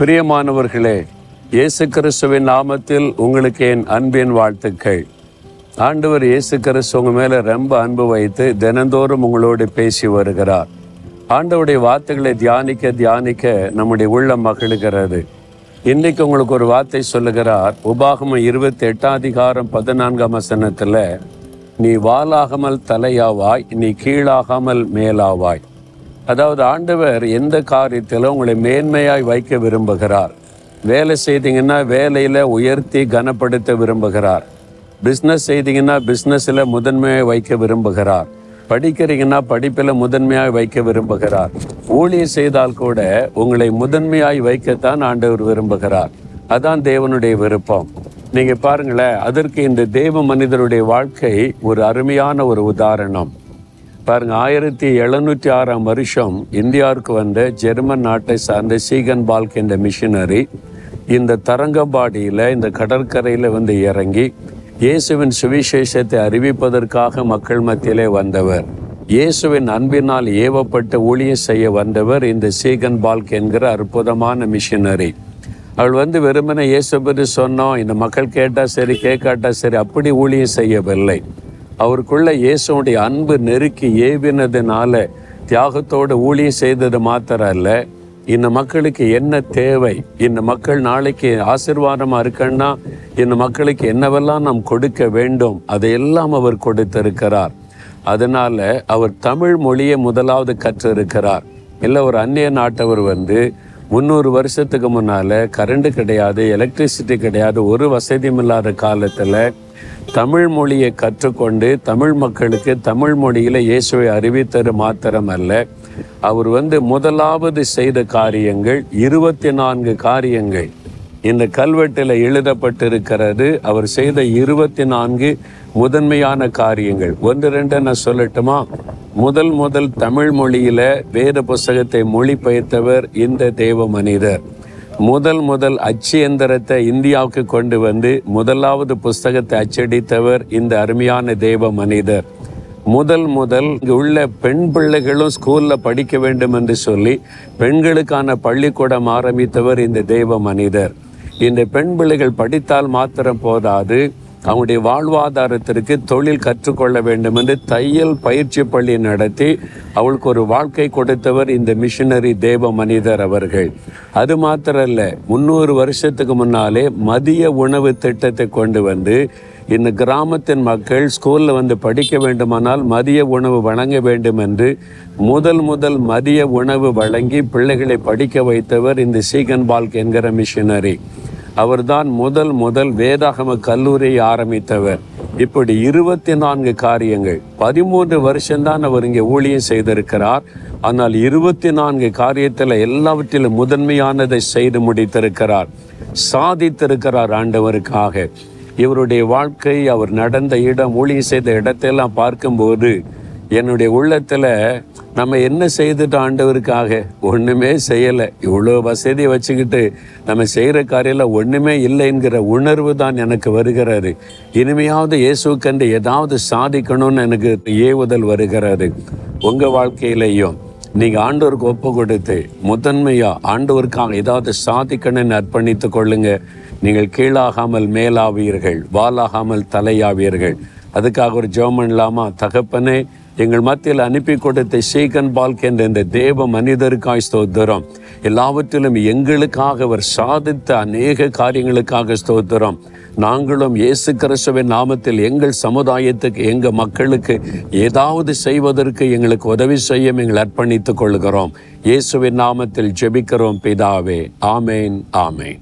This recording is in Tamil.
பிரியமானவர்களே இயேசு கிறிஸ்துவின் நாமத்தில் உங்களுக்கு என் அன்பின் வாழ்த்துக்கள். ஆண்டவர் இயேசு கிறிஸ்து உங்கள் மேலே ரொம்ப அன்பு வைத்து தினந்தோறும் உங்களோடு பேசி வருகிறார். ஆண்டவருடைய வார்த்தைகளை தியானிக்க தியானிக்க நம்முடைய உள்ளம் மகிழ்கிறது. இன்றைக்கு உங்களுக்கு ஒரு வார்த்தை சொல்லுகிறார். உபாகம இருபத்தி எட்டாம் அதிகாரம் பதினான்காம் வசனத்தில் நீ வாலாகாமல் தலையாவாய் நீ கீழாகாமல் மேலாவாய். அதாவது ஆண்டவர் எந்த காரியத்திலும் உங்களை மேன்மையாய் வைக்க விரும்புகிறார். வேலை செய்தீங்கன்னா வேலையில் உயர்த்தி கனப்படுத்த விரும்புகிறார். பிஸ்னஸ் செய்தீங்கன்னா பிஸ்னஸில் முதன்மையாக வைக்க விரும்புகிறார். படிக்கிறீங்கன்னா படிப்பில் முதன்மையாக வைக்க விரும்புகிறார். ஊழியர் செய்தால் கூட உங்களை முதன்மையாய் வைக்கத்தான் ஆண்டவர் விரும்புகிறார். அதான் தேவனுடைய விருப்பம். நீங்கள் பாருங்களேன் அதற்கு இந்த தேவ மனிதருடைய வாழ்க்கை ஒரு அருமையான ஒரு உதாரணம். பாருங்க ஆயிரத்தி எழுநூற்றி ஆறாம் வருஷம் இந்தியாவுக்கு வந்த ஜெர்மன் நாட்டை சார்ந்த சீகன் பால்க் என்ற மிஷினரி இந்த தரங்கம்பாடியில் இந்த கடற்கரையில் வந்து இறங்கி இயேசுவின் சுவிசேஷத்தை அறிவிப்பதற்காக மக்கள் மத்தியிலே வந்தவர். இயேசுவின் அன்பினால் ஏவப்பட்டு ஊழியம் செய்ய வந்தவர் இந்த சீகன் பால்க் என்கிற அற்புதமான மிஷினரி. அவள் வந்து வெறுமனே இயேசு பற்றி சொன்னோம் இந்த மக்கள் கேட்டால் சரி கேட்காட்டா சரி அப்படி ஊழியம் செய்யவில்லை. அவருக்குள்ள இயேசுடைய அன்பு நெருக்கி ஏவினதுனால தியாகத்தோடு ஊழியம் செய்தது மாத்திரம் அல்ல. இந்த மக்களுக்கு என்ன தேவை? இந்த மக்கள் நாளைக்கு ஆசிர்வாதமாக இருக்கன்னா இந்த மக்களுக்கு என்னவெல்லாம் நாம் கொடுக்க வேண்டும்? அதையெல்லாம் அவர் கொடுத்திருக்கிறார். அதனால் அவர் தமிழ் மொழியை முதலாவது கற்றிருக்கிறார். இல்லை ஒரு அந்நிய நாட்டவர் வந்து முந்நூறு வருஷத்துக்கு முன்னால் கரண்ட் கிடையாது எலக்ட்ரிசிட்டி கிடையாது ஒரு வசதியும் இல்லாத காலத்தில் தமிழ் மொழியை கற்றுக்கொண்டு தமிழ் மக்களுக்கு தமிழ் மொழியில இயேசுவை அறிவித்தது அல்ல அவர் வந்து முதலாவது செய்த காரியங்கள் இருபத்தி நான்கு காரியங்கள். இந்த கல்வெட்டில் எழுதப்பட்டிருக்கிறது அவர் செய்த இருபத்தி நான்கு முதன்மையான காரியங்கள். ஒன்று ரெண்டு நான் சொல்லட்டுமா? முதல் முதல் தமிழ் மொழியில வேத புஸ்தகத்தை மொழிபெயர்த்தவர் இந்த தேவ மனிதர். முதல் முதல் அச்சு எந்திரத்தை இந்தியாவுக்கு கொண்டு வந்து முதலாவது புஸ்தகத்தை அச்சடித்தவர் இந்த அருமையான தேவ மனிதர். முதல் முதல் இங்கே உள்ள பெண் பிள்ளைகளும் ஸ்கூலில் படிக்க வேண்டும் என்று சொல்லி பெண்களுக்கான பள்ளிக்கூடம் ஆரம்பித்தவர் இந்த தெய்வ மனிதர். இந்த பெண் பிள்ளைகள் படித்தால் மாத்திரம் போதாது. அவங்களுடைய வாழ்வாதாரத்திற்கு தொழில் கற்றுக்கொள்ள வேண்டும் என்று தையல் பயிற்சி பள்ளி நடத்தி அவளுக்கு ஒரு வாழ்க்கை கொடுத்தவர் இந்த மிஷினரி தேவ மனிதர் அவர்கள். அது மாத்திரல்ல முன்னூறு வருஷத்துக்கு முன்னாலே மதிய உணவு திட்டத்தை கொண்டு வந்து இந்த கிராமத்தின் மக்கள் ஸ்கூலில் வந்து படிக்க வேண்டுமானால் மதிய உணவு வழங்க வேண்டும் என்று முதல் முதல் மதிய உணவு வழங்கி பிள்ளைகளை படிக்க வைத்தவர் இந்த சீகன் பால்க் என்கிற மிஷினரி. அவர்தான் முதல் முதல் வேதாகம கல்லூரியை ஆரம்பித்தவர். இப்படி இருபத்தி நான்கு காரியங்கள் பதிமூன்று வருஷம்தான் அவர் இங்கே ஊழியம் செய்திருக்கிறார். ஆனால் இருபத்தி நான்கு காரியத்தில் எல்லாவற்றிலும் முதன்மையானதை செய்து முடித்திருக்கிறார். சாதித்திருக்கிறார் ஆண்டவருக்காக. இவருடைய வாழ்க்கை அவர் நடந்த இடம் ஊழியம் செய்த இடத்தையெல்லாம் பார்க்கும்போது என்னுடைய உள்ளத்தில் நம்ம என்ன செய்துட்டு ஆண்டவருக்காக? ஒன்றுமே செய்யலை. இவ்வளோ வசதியை வச்சுக்கிட்டு நம்ம செய்கிற காரியம் ஒன்றுமே இல்லைங்கிற உணர்வு தான் எனக்கு வருகிறது இனிமையாவது இயேசுக்கண்டு ஏதாவது சாதிக்கணும்னு எனக்கு ஏவுதல் வருகிறது உங்கள் வாழ்க்கையிலையும் நீங்கள் ஆண்டவருக்கு ஒப்பு கொடுத்து முதன்மையாக ஆண்டவருக்காக ஏதாவது சாதிக்கணும்னு அர்ப்பணித்து கொள்ளுங்க. நீங்கள் கீழாகாமல் மேலாவீர்கள் வாலாகாமல் தலையாவீர்கள். அதுக்காக ஒரு ஜெபம் இல்லாமா தகப்பனே எங்கள் மத்தியில் அனுப்பி கொடுத்த ஷேகன் பால்க் என்ற இந்த தேவ மனிதருக்காய் ஸ்தோத்திரம். எல்லாவற்றிலும் எங்களுக்காக அவர் சாதித்த அநேக காரியங்களுக்காக ஸ்தோத்திரம். நாங்களும் இயேசு கிறிஸ்துவின் நாமத்தில் எங்கள் சமுதாயத்துக்கு எங்கள் மக்களுக்கு ஏதாவது செய்வதற்கு எங்களுக்கு உதவி செய்ய எங்கள் அர்ப்பணித்துக் கொள்கிறோம். இயேசுவின் நாமத்தில் ஜெபிக்கிறோம் பிதாவே. ஆமேன் ஆமேன்.